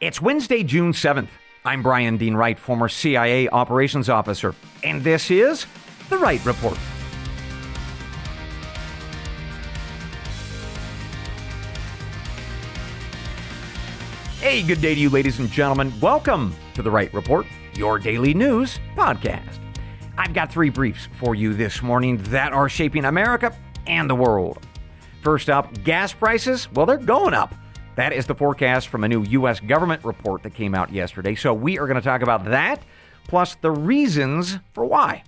It's Wednesday, June 7th. I'm Brian Dean Wright, former CIA operations officer, and this is The Wright Report. Hey, good day to you, ladies and gentlemen. Welcome to The Wright Report, your daily news podcast. I've got three briefs for you this morning that are shaping America and the world. First up, gas prices, well, they're going up. That is the forecast from a new U.S. government report that came out yesterday. So we are going to talk about that, plus the reasons for why.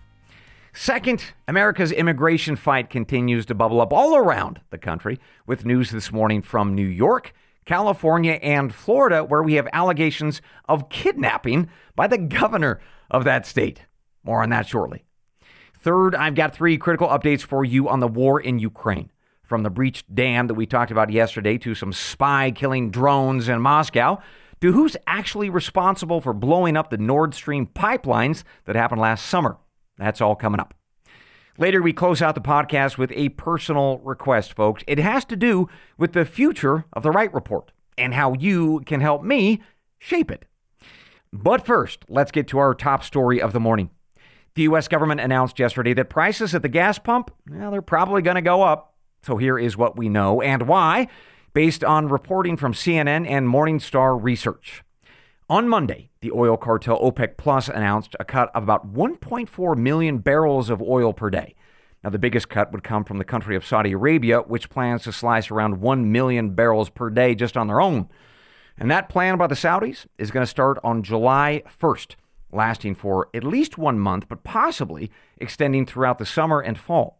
Second, America's immigration fight continues to bubble up all around the country, with news this morning from New York, California, and Florida, where we have allegations of kidnapping by the governor of that state. More on that shortly. Third, I've got three critical updates for you on the war in Ukraine from the breached dam that we talked about yesterday to some spy killing drones in Moscow to who's actually responsible for blowing up the Nord Stream pipelines that happened last summer. That's all coming up. Later, we close out the podcast with a personal request, folks. It has to do with the future of the Wright Report and how you can help me shape it. But first, let's get to our top story of the morning. The U.S. government announced yesterday that prices at the gas pump, well, they're probably going to go up. So here is what we know and why, based on reporting from CNN and Morningstar Research. On Monday, the oil cartel OPEC Plus announced a cut of about 1.4 million barrels of oil per day. Now, the biggest cut would come from the country of Saudi Arabia, which plans to slice around 1 million barrels per day just on their own. And that plan by the Saudis is going to start on July 1st, lasting for at least one month, but possibly extending throughout the summer and fall.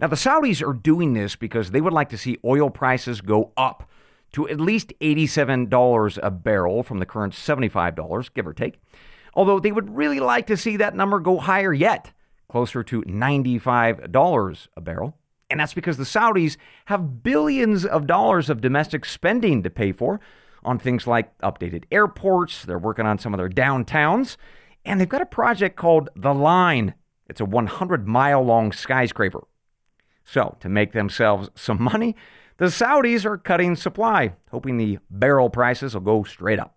Now, the Saudis are doing this because they would like to see oil prices go up to at least $87 a barrel from the current $75, give or take. Although they would really like to see that number go higher yet, closer to $95 a barrel. And that's because the Saudis have billions of dollars of domestic spending to pay for on things like updated airports. They're working on some of their downtowns. And they've got a project called The Line. It's a 100 mile long skyscraper so, to make themselves some money, the Saudis are cutting supply, hoping the barrel prices will go straight up.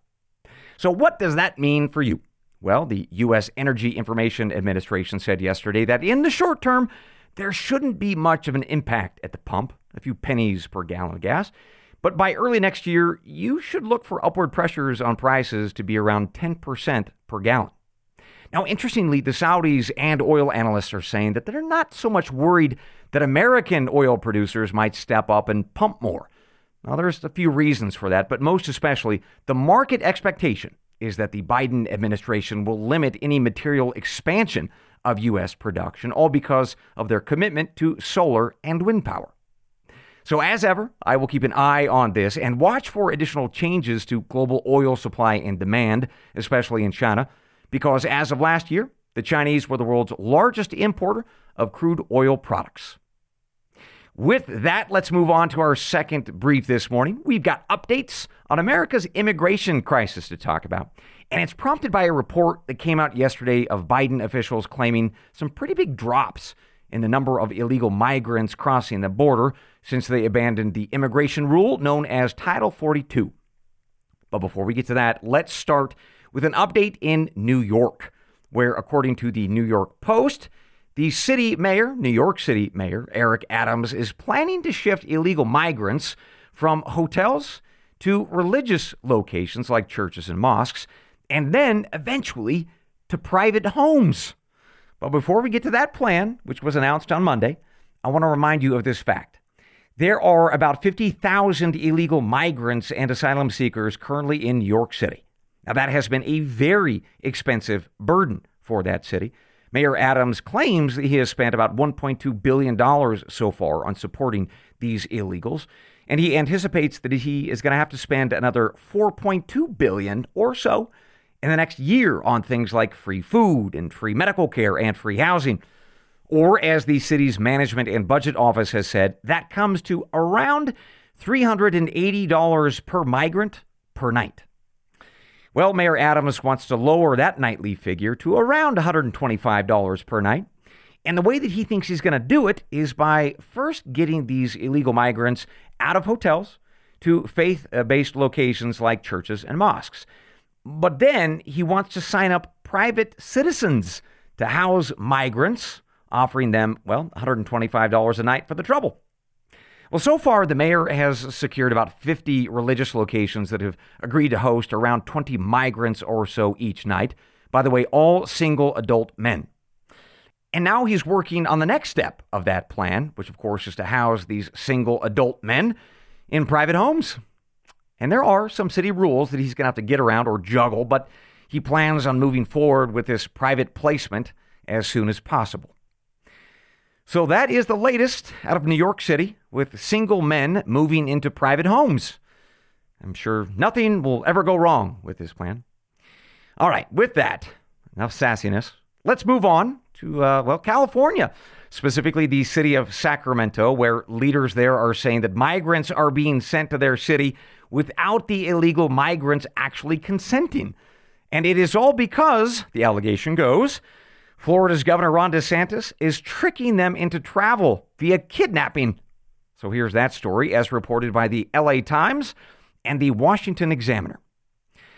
So, what does that mean for you? Well, the U.S. Energy Information Administration said yesterday that in the short term, there shouldn't be much of an impact at the pump, a few pennies per gallon of gas. But by early next year, you should look for upward pressures on prices to be around 10% per gallon. Now, interestingly, the Saudis and oil analysts are saying that they're not so much worried that American oil producers might step up and pump more. Now, there's a few reasons for that, but most especially, the market expectation is that the Biden administration will limit any material expansion of U.S. production, all because of their commitment to solar and wind power. So, as ever, I will keep an eye on this and watch for additional changes to global oil supply and demand, especially in China, because as of last year, the Chinese were the world's largest importer of crude oil products. With that, let's move on to our second brief this morning. We've got updates on America's immigration crisis to talk about. And it's prompted by a report that came out yesterday of Biden officials claiming some pretty big drops in the number of illegal migrants crossing the border since they abandoned the immigration rule known as Title 42. But before we get to that, let's start with an update in New York, where, according to the New York Post, the city mayor, New York City Mayor Eric Adams, is planning to shift illegal migrants from hotels to religious locations like churches and mosques, and then eventually to private homes. But before we get to that plan, which was announced on Monday, I want to remind you of this fact. There are about 50,000 illegal migrants and asylum seekers currently in New York City. Now, that has been a very expensive burden for that city. Mayor Adams claims that he has spent about $1.2 billion so far on supporting these illegals. and he anticipates that he is going to have to spend another 4.2 billion or so in the next year on things like free food and free medical care and free housing. Or as the city's management and budget office has said, that comes to around $380 per migrant per night. Well, Mayor Adams wants to lower that nightly figure to around $125 per night. And the way that he thinks he's going to do it is by first getting these illegal migrants out of hotels to faith based locations like churches and mosques. But then he wants to sign up private citizens to house migrants, offering them, well, $125 a night for the trouble. Well, so far, the mayor has secured about 50 religious locations that have agreed to host around 20 migrants or so each night. By the way, all single adult men. And now he's working on the next step of that plan, which of course is to house these single adult men in private homes. And there are some city rules that he's going to have to get around or juggle, but he plans on moving forward with this private placement as soon as possible. So that is the latest out of New York City with single men moving into private homes. I'm sure nothing will ever go wrong with this plan. All right, with that, enough sassiness. Let's move on to, uh, well, California, specifically the city of Sacramento, where leaders there are saying that migrants are being sent to their city without the illegal migrants actually consenting. And it is all because, the allegation goes, Florida's Governor Ron DeSantis is tricking them into travel via kidnapping. So here's that story as reported by the LA Times and the Washington Examiner.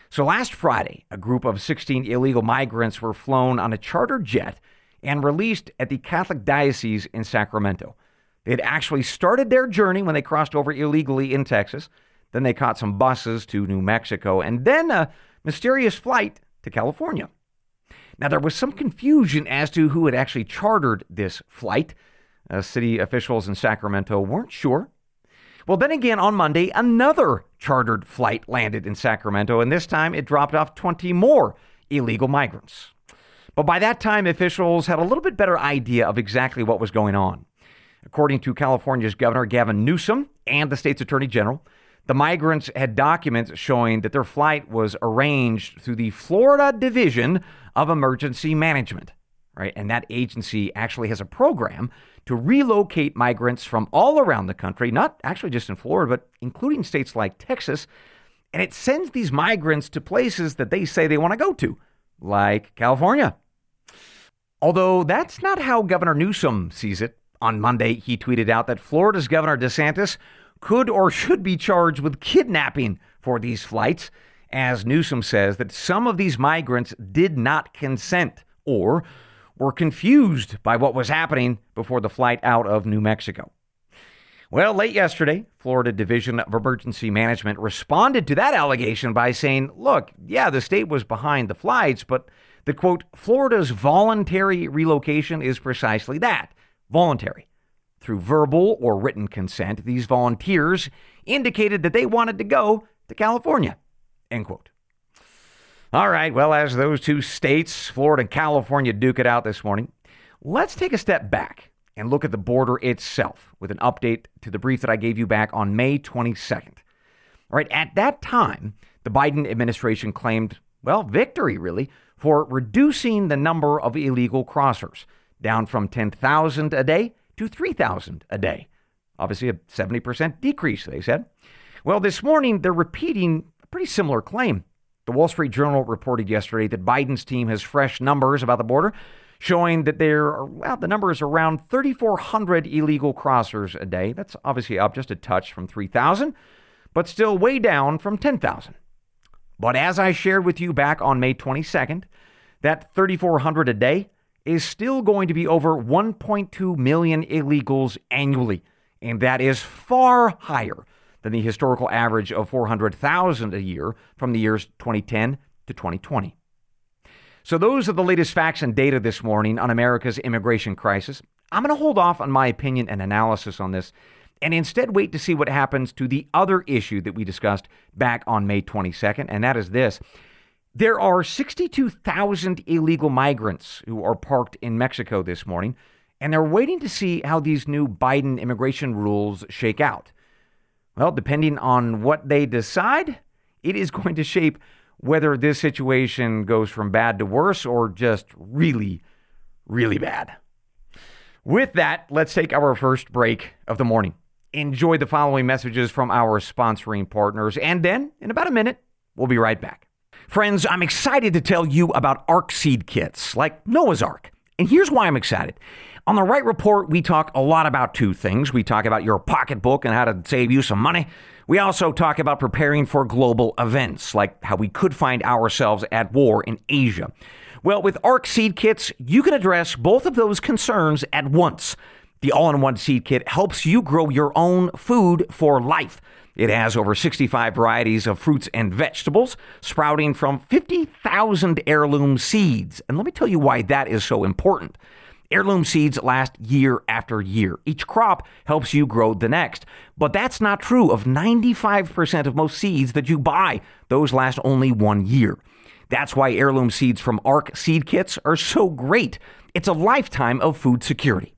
So last Friday, a group of 16 illegal migrants were flown on a charter jet and released at the Catholic Diocese in Sacramento. They had actually started their journey when they crossed over illegally in Texas. Then they caught some buses to New Mexico and then a mysterious flight to California. Now, there was some confusion as to who had actually chartered this flight. Uh, city officials in Sacramento weren't sure. Well, then again, on Monday, another chartered flight landed in Sacramento, and this time it dropped off 20 more illegal migrants. But by that time, officials had a little bit better idea of exactly what was going on. According to California's Governor Gavin Newsom and the state's Attorney General, the migrants had documents showing that their flight was arranged through the Florida Division of Emergency Management, right? And that agency actually has a program to relocate migrants from all around the country, not actually just in Florida, but including states like Texas. And it sends these migrants to places that they say they want to go to, like California. Although that's not how Governor Newsom sees it. On Monday, he tweeted out that Florida's Governor DeSantis could or should be charged with kidnapping for these flights, as Newsom says that some of these migrants did not consent or were confused by what was happening before the flight out of New Mexico. Well, late yesterday, Florida Division of Emergency Management responded to that allegation by saying, look, yeah, the state was behind the flights, but the quote, Florida's voluntary relocation is precisely that voluntary. Through verbal or written consent, these volunteers indicated that they wanted to go to California. End quote. All right, well, as those two states, Florida and California, duke it out this morning, let's take a step back and look at the border itself with an update to the brief that I gave you back on May 22nd. All right, at that time, the Biden administration claimed, well, victory really, for reducing the number of illegal crossers down from 10,000 a day to 3,000 a day. Obviously, a 70% decrease, they said. Well, this morning, they're repeating a pretty similar claim. The Wall Street Journal reported yesterday that Biden's team has fresh numbers about the border showing that there are, well, the number is around 3,400 illegal crossers a day. That's obviously up just a touch from 3,000, but still way down from 10,000. But as I shared with you back on May 22nd, that 3,400 a day is still going to be over 1.2 million illegals annually. And that is far higher than the historical average of 400,000 a year from the years 2010 to 2020. So, those are the latest facts and data this morning on America's immigration crisis. I'm going to hold off on my opinion and analysis on this and instead wait to see what happens to the other issue that we discussed back on May 22nd, and that is this. There are 62,000 illegal migrants who are parked in Mexico this morning, and they're waiting to see how these new Biden immigration rules shake out. Well, depending on what they decide, it is going to shape whether this situation goes from bad to worse or just really, really bad. With that, let's take our first break of the morning. Enjoy the following messages from our sponsoring partners, and then in about a minute, we'll be right back. Friends, I'm excited to tell you about Ark Seed Kits, like Noah's Ark. And here's why I'm excited. On the Wright Report, we talk a lot about two things. We talk about your pocketbook and how to save you some money. We also talk about preparing for global events, like how we could find ourselves at war in Asia. Well, with ARK Seed Kits, you can address both of those concerns at once. The all in one seed kit helps you grow your own food for life. It has over 65 varieties of fruits and vegetables, sprouting from 50,000 heirloom seeds. And let me tell you why that is so important. Heirloom seeds last year after year. Each crop helps you grow the next. But that's not true of 95% of most seeds that you buy. Those last only one year. That's why heirloom seeds from ARK seed kits are so great. It's a lifetime of food security.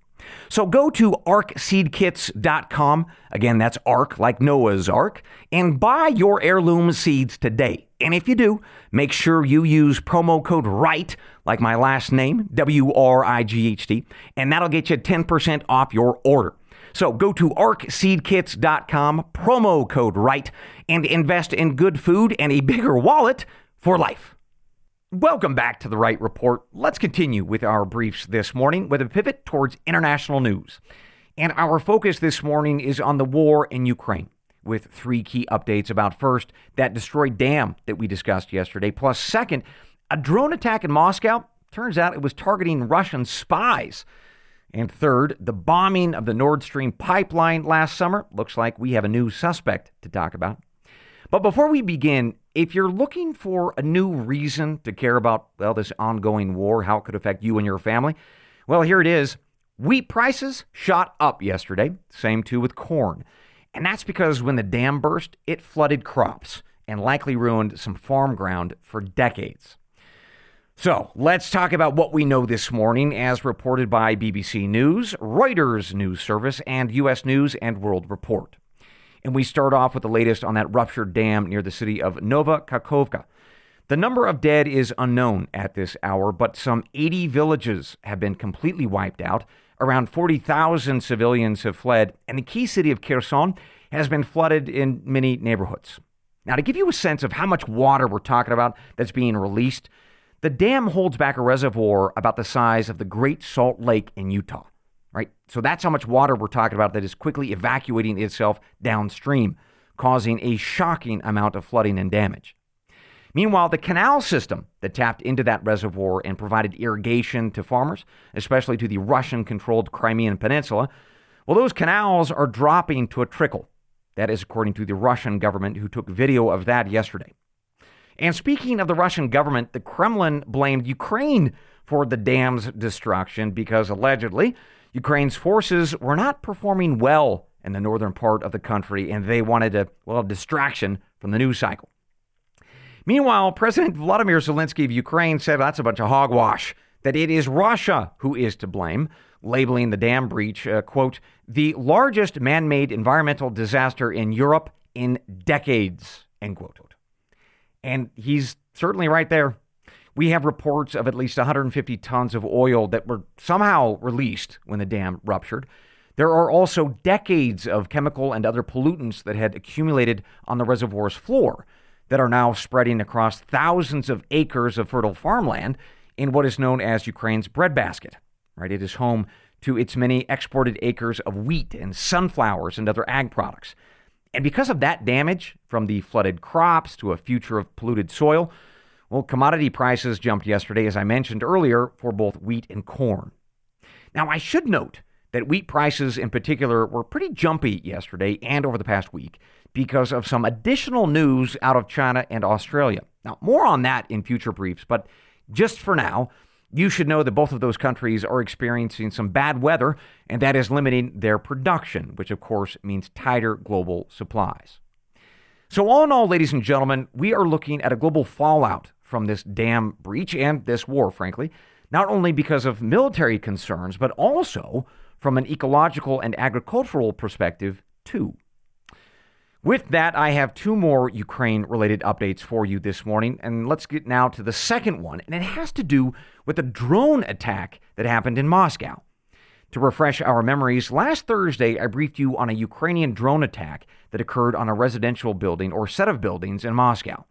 So go to arkseedkits.com. Again, that's Ark, like Noah's Ark, and buy your heirloom seeds today. And if you do, make sure you use promo code WRIGHT, like my last name, W R I G H T, and that'll get you 10% off your order. So go to arkseedkits.com, promo code WRIGHT, and invest in good food and a bigger wallet for life. Welcome back to the Wright Report. Let's continue with our briefs this morning with a pivot towards international news. And our focus this morning is on the war in Ukraine, with three key updates about first, that destroyed dam that we discussed yesterday, plus second, a drone attack in Moscow. Turns out it was targeting Russian spies. And third, the bombing of the Nord Stream pipeline last summer. Looks like we have a new suspect to talk about. But before we begin, if you're looking for a new reason to care about, well, this ongoing war, how it could affect you and your family, well, here it is. Wheat prices shot up yesterday, same too with corn. And that's because when the dam burst, it flooded crops and likely ruined some farm ground for decades. So let's talk about what we know this morning, as reported by BBC News, Reuters News Service, and U.S. News and World Report. And we start off with the latest on that ruptured dam near the city of Nova Kakhovka. The number of dead is unknown at this hour, but some 80 villages have been completely wiped out. Around 40,000 civilians have fled, and the key city of Kherson has been flooded in many neighborhoods. Now, to give you a sense of how much water we're talking about that's being released, the dam holds back a reservoir about the size of the Great Salt Lake in Utah right? So that's how much water we're talking about that is quickly evacuating itself downstream, causing a shocking amount of flooding and damage. Meanwhile, the canal system that tapped into that reservoir and provided irrigation to farmers, especially to the Russian controlled Crimean Peninsula, well, those canals are dropping to a trickle. That is according to the Russian government, who took video of that yesterday. And speaking of the Russian government, the Kremlin blamed Ukraine for the dam's destruction because allegedly Ukraine's forces were not performing well in the northern part of the country, and they wanted a well distraction from the news cycle. Meanwhile, President Vladimir Zelensky of Ukraine said that's a bunch of hogwash, that it is Russia who is to blame, labeling the dam breach, uh, quote, the largest man made environmental disaster in Europe in decades, end quote. And he's certainly right there. We have reports of at least 150 tons of oil that were somehow released when the dam ruptured. There are also decades of chemical and other pollutants that had accumulated on the reservoir's floor that are now spreading across thousands of acres of fertile farmland in what is known as Ukraine's breadbasket. Right? It is home to its many exported acres of wheat and sunflowers and other ag products. And because of that damage, from the flooded crops to a future of polluted soil, well, commodity prices jumped yesterday, as I mentioned earlier, for both wheat and corn. Now, I should note that wheat prices in particular were pretty jumpy yesterday and over the past week because of some additional news out of China and Australia. Now, more on that in future briefs, but just for now, you should know that both of those countries are experiencing some bad weather, and that is limiting their production, which of course means tighter global supplies. So, all in all, ladies and gentlemen, we are looking at a global fallout from this dam breach and this war, frankly, not only because of military concerns, but also from an ecological and agricultural perspective, too. With that, I have two more Ukraine related updates for you this morning. And let's get now to the second one. And it has to do with a drone attack that happened in Moscow. To refresh our memories, last Thursday I briefed you on a Ukrainian drone attack that occurred on a residential building or set of buildings in Moscow.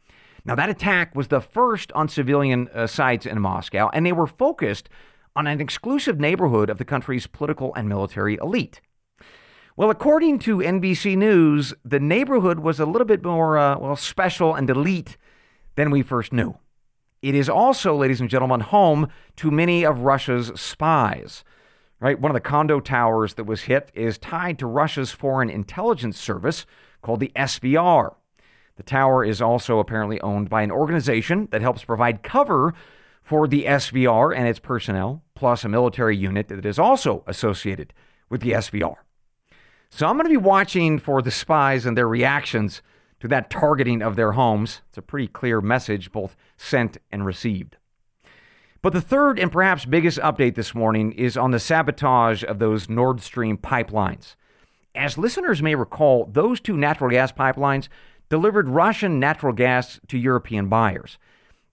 Now, that attack was the first on civilian uh, sites in Moscow, and they were focused on an exclusive neighborhood of the country's political and military elite. Well, according to NBC News, the neighborhood was a little bit more, uh, well, special and elite than we first knew. It is also, ladies and gentlemen, home to many of Russia's spies. Right? One of the condo towers that was hit is tied to Russia's foreign intelligence service called the SVR. The tower is also apparently owned by an organization that helps provide cover for the SVR and its personnel, plus a military unit that is also associated with the SVR. So I'm going to be watching for the spies and their reactions to that targeting of their homes. It's a pretty clear message, both sent and received. But the third and perhaps biggest update this morning is on the sabotage of those Nord Stream pipelines. As listeners may recall, those two natural gas pipelines delivered Russian natural gas to European buyers.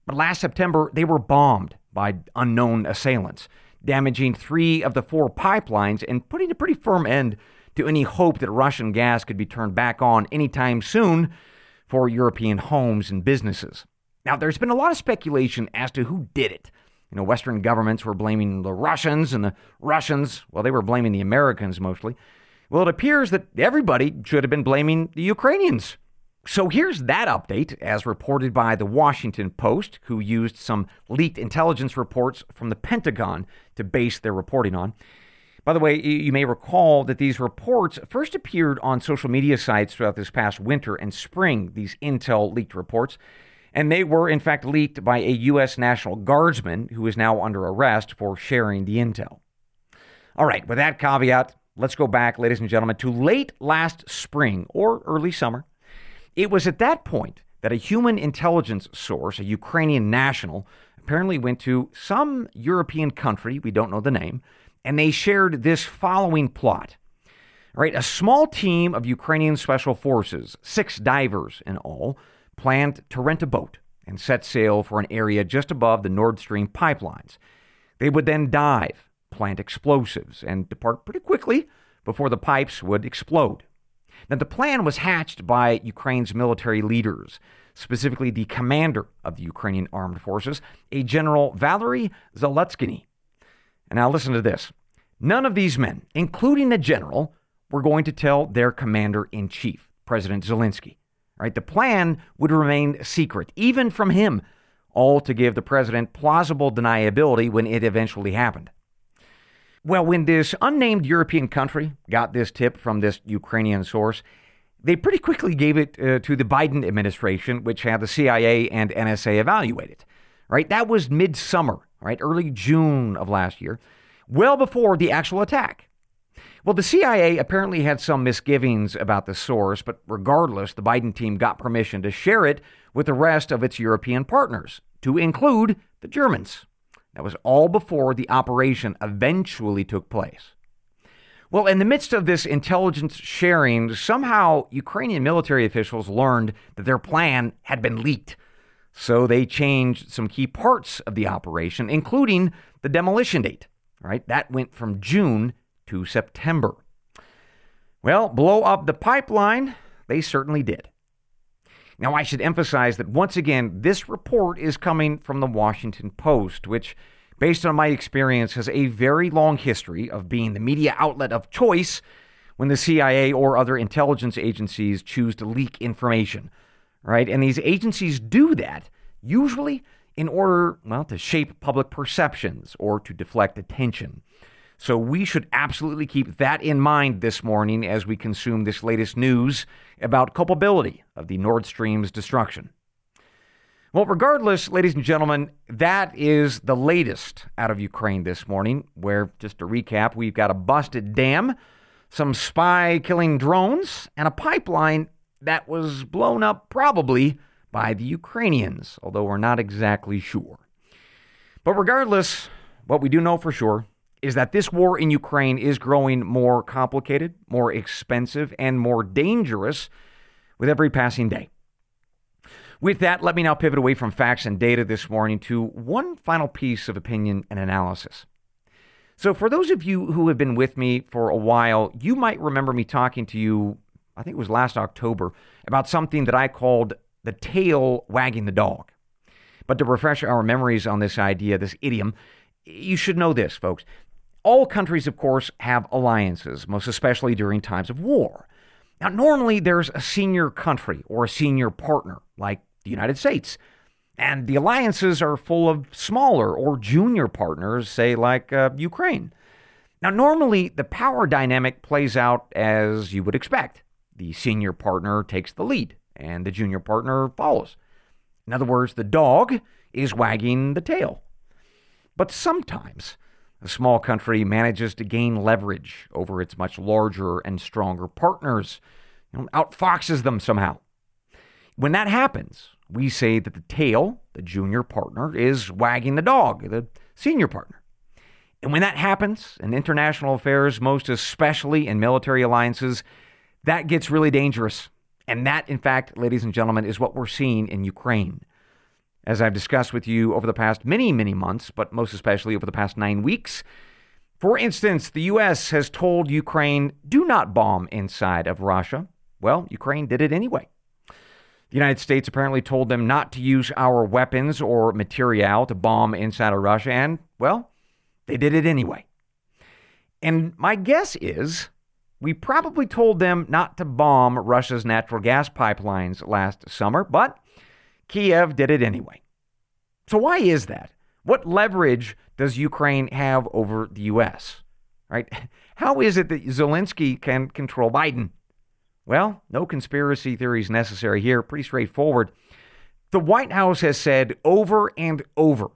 But last September, they were bombed by unknown assailants, damaging three of the four pipelines and putting a pretty firm end to any hope that Russian gas could be turned back on anytime soon for European homes and businesses. Now, there's been a lot of speculation as to who did it. You know, Western governments were blaming the Russians, and the Russians, well, they were blaming the Americans mostly. Well, it appears that everybody should have been blaming the Ukrainians. So here's that update, as reported by the Washington Post, who used some leaked intelligence reports from the Pentagon to base their reporting on. By the way, you may recall that these reports first appeared on social media sites throughout this past winter and spring, these intel leaked reports. And they were, in fact, leaked by a U.S. National Guardsman who is now under arrest for sharing the intel. All right, with that caveat, let's go back, ladies and gentlemen, to late last spring or early summer. It was at that point that a human intelligence source, a Ukrainian national, apparently went to some European country, we don't know the name, and they shared this following plot. Right, a small team of Ukrainian special forces, six divers in all, planned to rent a boat and set sail for an area just above the Nord Stream pipelines. They would then dive, plant explosives, and depart pretty quickly before the pipes would explode. Now, the plan was hatched by Ukraine's military leaders, specifically the commander of the Ukrainian armed forces, a General Valery Zaluzhny. And now listen to this. None of these men, including the general, were going to tell their commander in chief, President Zelensky. Right? The plan would remain secret, even from him, all to give the president plausible deniability when it eventually happened. Well, when this unnamed European country got this tip from this Ukrainian source, they pretty quickly gave it uh, to the Biden administration, which had the CIA and NSA evaluate it. Right? That was midsummer right, early June of last year, well before the actual attack. Well, the CIA apparently had some misgivings about the source, but regardless, the Biden team got permission to share it with the rest of its European partners, to include the Germans. That was all before the operation eventually took place. Well, in the midst of this intelligence sharing, somehow Ukrainian military officials learned that their plan had been leaked so they changed some key parts of the operation, including the demolition date. Right? That went from June to September. Well, blow up the pipeline, they certainly did. Now, I should emphasize that once again, this report is coming from the Washington Post, which, based on my experience, has a very long history of being the media outlet of choice when the CIA or other intelligence agencies choose to leak information right? And these agencies do that usually in order, well, to shape public perceptions or to deflect attention. So we should absolutely keep that in mind this morning as we consume this latest news about culpability of the Nord Stream's destruction. Well, regardless, ladies and gentlemen, that is the latest out of Ukraine this morning, where, just to recap, we've got a busted dam, some spy killing drones, and a pipeline that was blown up probably by the Ukrainians, although we're not exactly sure. But regardless, what we do know for sure is that this war in Ukraine is growing more complicated, more expensive, and more dangerous with every passing day. With that, let me now pivot away from facts and data this morning to one final piece of opinion and analysis. So, for those of you who have been with me for a while, you might remember me talking to you, I think it was last October, about something that I called the tail wagging the dog. But to refresh our memories on this idea, this idiom, you should know this, folks. All countries, of course, have alliances, most especially during times of war. Now, normally there's a senior country or a senior partner, like the United States. And the alliances are full of smaller or junior partners, say, like uh, Ukraine. Now, normally the power dynamic plays out as you would expect. The senior partner takes the lead, and the junior partner follows. In other words, the dog is wagging the tail. But sometimes a small country manages to gain leverage over its much larger and stronger partners, you know, outfoxes them somehow. When that happens, we say that the tail, the junior partner, is wagging the dog, the senior partner. And when that happens in international affairs, most especially in military alliances, that gets really dangerous. And that, in fact, ladies and gentlemen, is what we're seeing in Ukraine. As I've discussed with you over the past many, many months, but most especially over the past nine weeks, for instance, the U.S. has told Ukraine, do not bomb inside of Russia. Well, Ukraine did it anyway. The United States apparently told them not to use our weapons or material to bomb inside of Russia, and, well, they did it anyway. And my guess is we probably told them not to bomb Russia's natural gas pipelines last summer, but Kiev did it anyway. So, why is that? What leverage does Ukraine have over the U.S.? Right? How is it that Zelensky can control Biden? Well, no conspiracy theories necessary here. Pretty straightforward. The White House has said over and over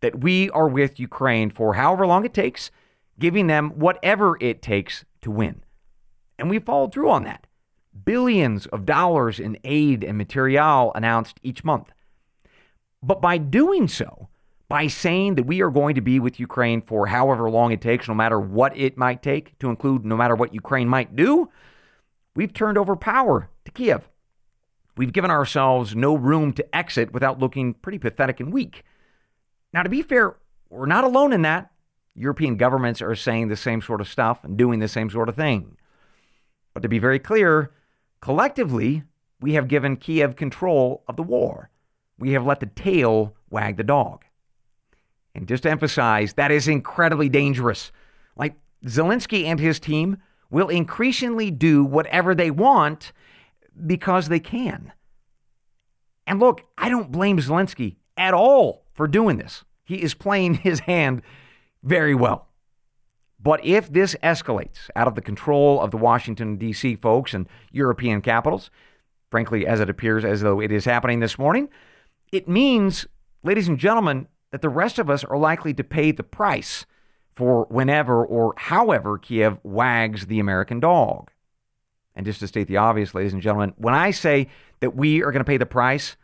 that we are with Ukraine for however long it takes, giving them whatever it takes to win. And we followed through on that. Billions of dollars in aid and material announced each month. But by doing so, by saying that we are going to be with Ukraine for however long it takes, no matter what it might take, to include no matter what Ukraine might do, We've turned over power to Kiev. We've given ourselves no room to exit without looking pretty pathetic and weak. Now, to be fair, we're not alone in that. European governments are saying the same sort of stuff and doing the same sort of thing. But to be very clear, collectively, we have given Kiev control of the war. We have let the tail wag the dog. And just to emphasize, that is incredibly dangerous. Like Zelensky and his team will increasingly do whatever they want because they can. And look, I don't blame Zelensky at all for doing this. He is playing his hand very well. But if this escalates out of the control of the Washington, D.C. folks and European capitals, frankly, as it appears as though it is happening this morning, it means, ladies and gentlemen, that the rest of us are likely to pay the price for whenever or however Kiev wags the American dog. And just to state the obvious, ladies and gentlemen, when I say that we are going to pay the price,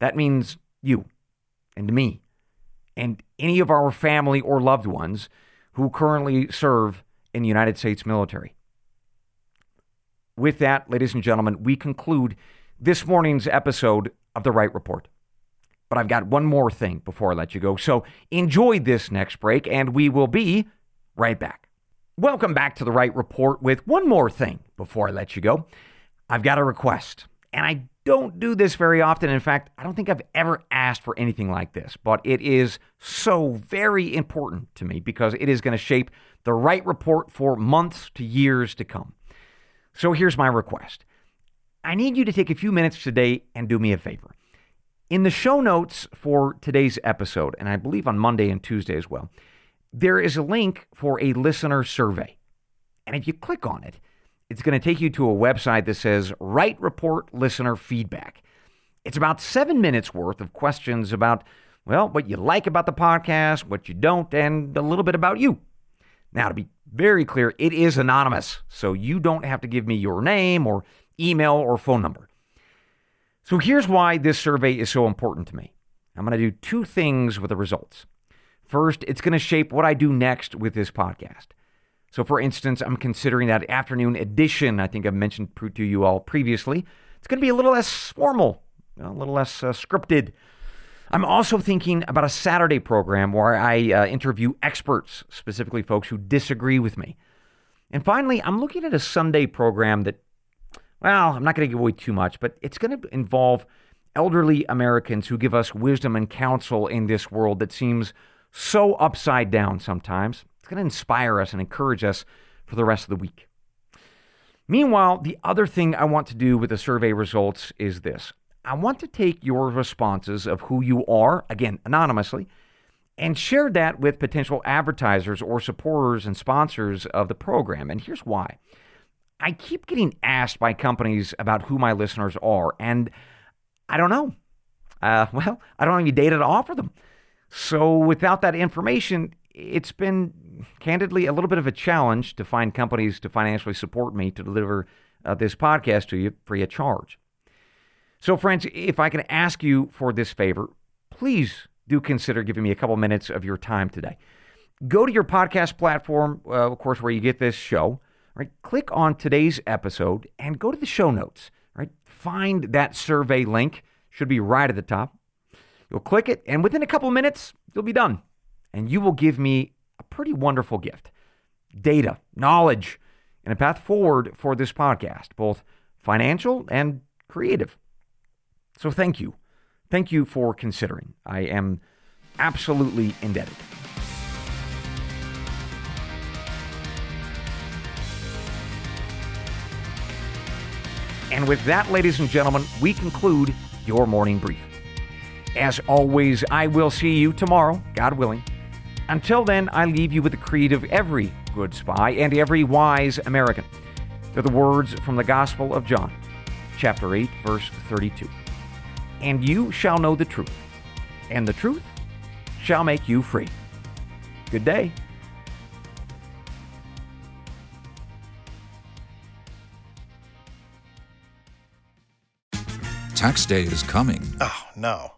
that means you and me and any of our family or loved ones who currently serve in the United States military. With that, ladies and gentlemen, we conclude this morning's episode of The Wright Report. But I've got one more thing before I let you go. So enjoy this next break, and we will be right back. Welcome back to the Wright Report with one more thing before I let you go. I've got a request, and I don't do this very often. In fact, I don't think I've ever asked for anything like this, but it is so very important to me because it is going to shape the Wright Report for months to years to come. So here's my request I need you to take a few minutes today and do me a favor. In the show notes for today's episode, and I believe on Monday and Tuesday as well, there is a link for a listener survey. And if you click on it, it's going to take you to a website that says Wright Report Listener Feedback. It's about seven minutes worth of questions about, well, what you like about the podcast, what you don't, and a little bit about you. Now, to be very clear, it is anonymous, so you don't have to give me your name or email or phone number. So here's why this survey is so important to me. I'm going to do two things with the results. First, it's going to shape what I do next with this podcast. So, for instance, I'm considering that afternoon edition, I think I've mentioned to you all previously, It's going to be a little less formal, a little less uh, scripted. I'm also thinking about a Saturday program where I uh, interview experts, specifically folks who disagree with me. And finally, I'm looking at a Sunday program that, well, I'm not going to give away too much, but it's going to involve elderly Americans who give us wisdom and counsel in this world that seems so upside down sometimes. It's going to inspire us and encourage us for the rest of the week. Meanwhile, the other thing I want to do with the survey results is this I want to take your responses of who you are, again, anonymously, and share that with potential advertisers or supporters and sponsors of the program. And here's why I keep getting asked by companies about who my listeners are, and I don't know. Uh, well, I don't have any data to offer them. So without that information, it's been candidly a little bit of a challenge to find companies to financially support me to deliver uh, this podcast to you free of charge. So, friends, if I can ask you for this favor, please do consider giving me a couple minutes of your time today. Go to your podcast platform, uh, of course, where you get this show. Right, click on today's episode and go to the show notes. Right, find that survey link. Should be right at the top. You'll click it, and within a couple minutes, you'll be done. And you will give me a pretty wonderful gift data, knowledge, and a path forward for this podcast, both financial and creative. So thank you. Thank you for considering. I am absolutely indebted. And with that, ladies and gentlemen, we conclude your morning brief. As always, I will see you tomorrow, God willing. Until then, I leave you with the creed of every good spy and every wise American. They're the words from the Gospel of John, chapter 8, verse 32 and you shall know the truth, and the truth shall make you free. Good day. Tax day is coming. Oh, no.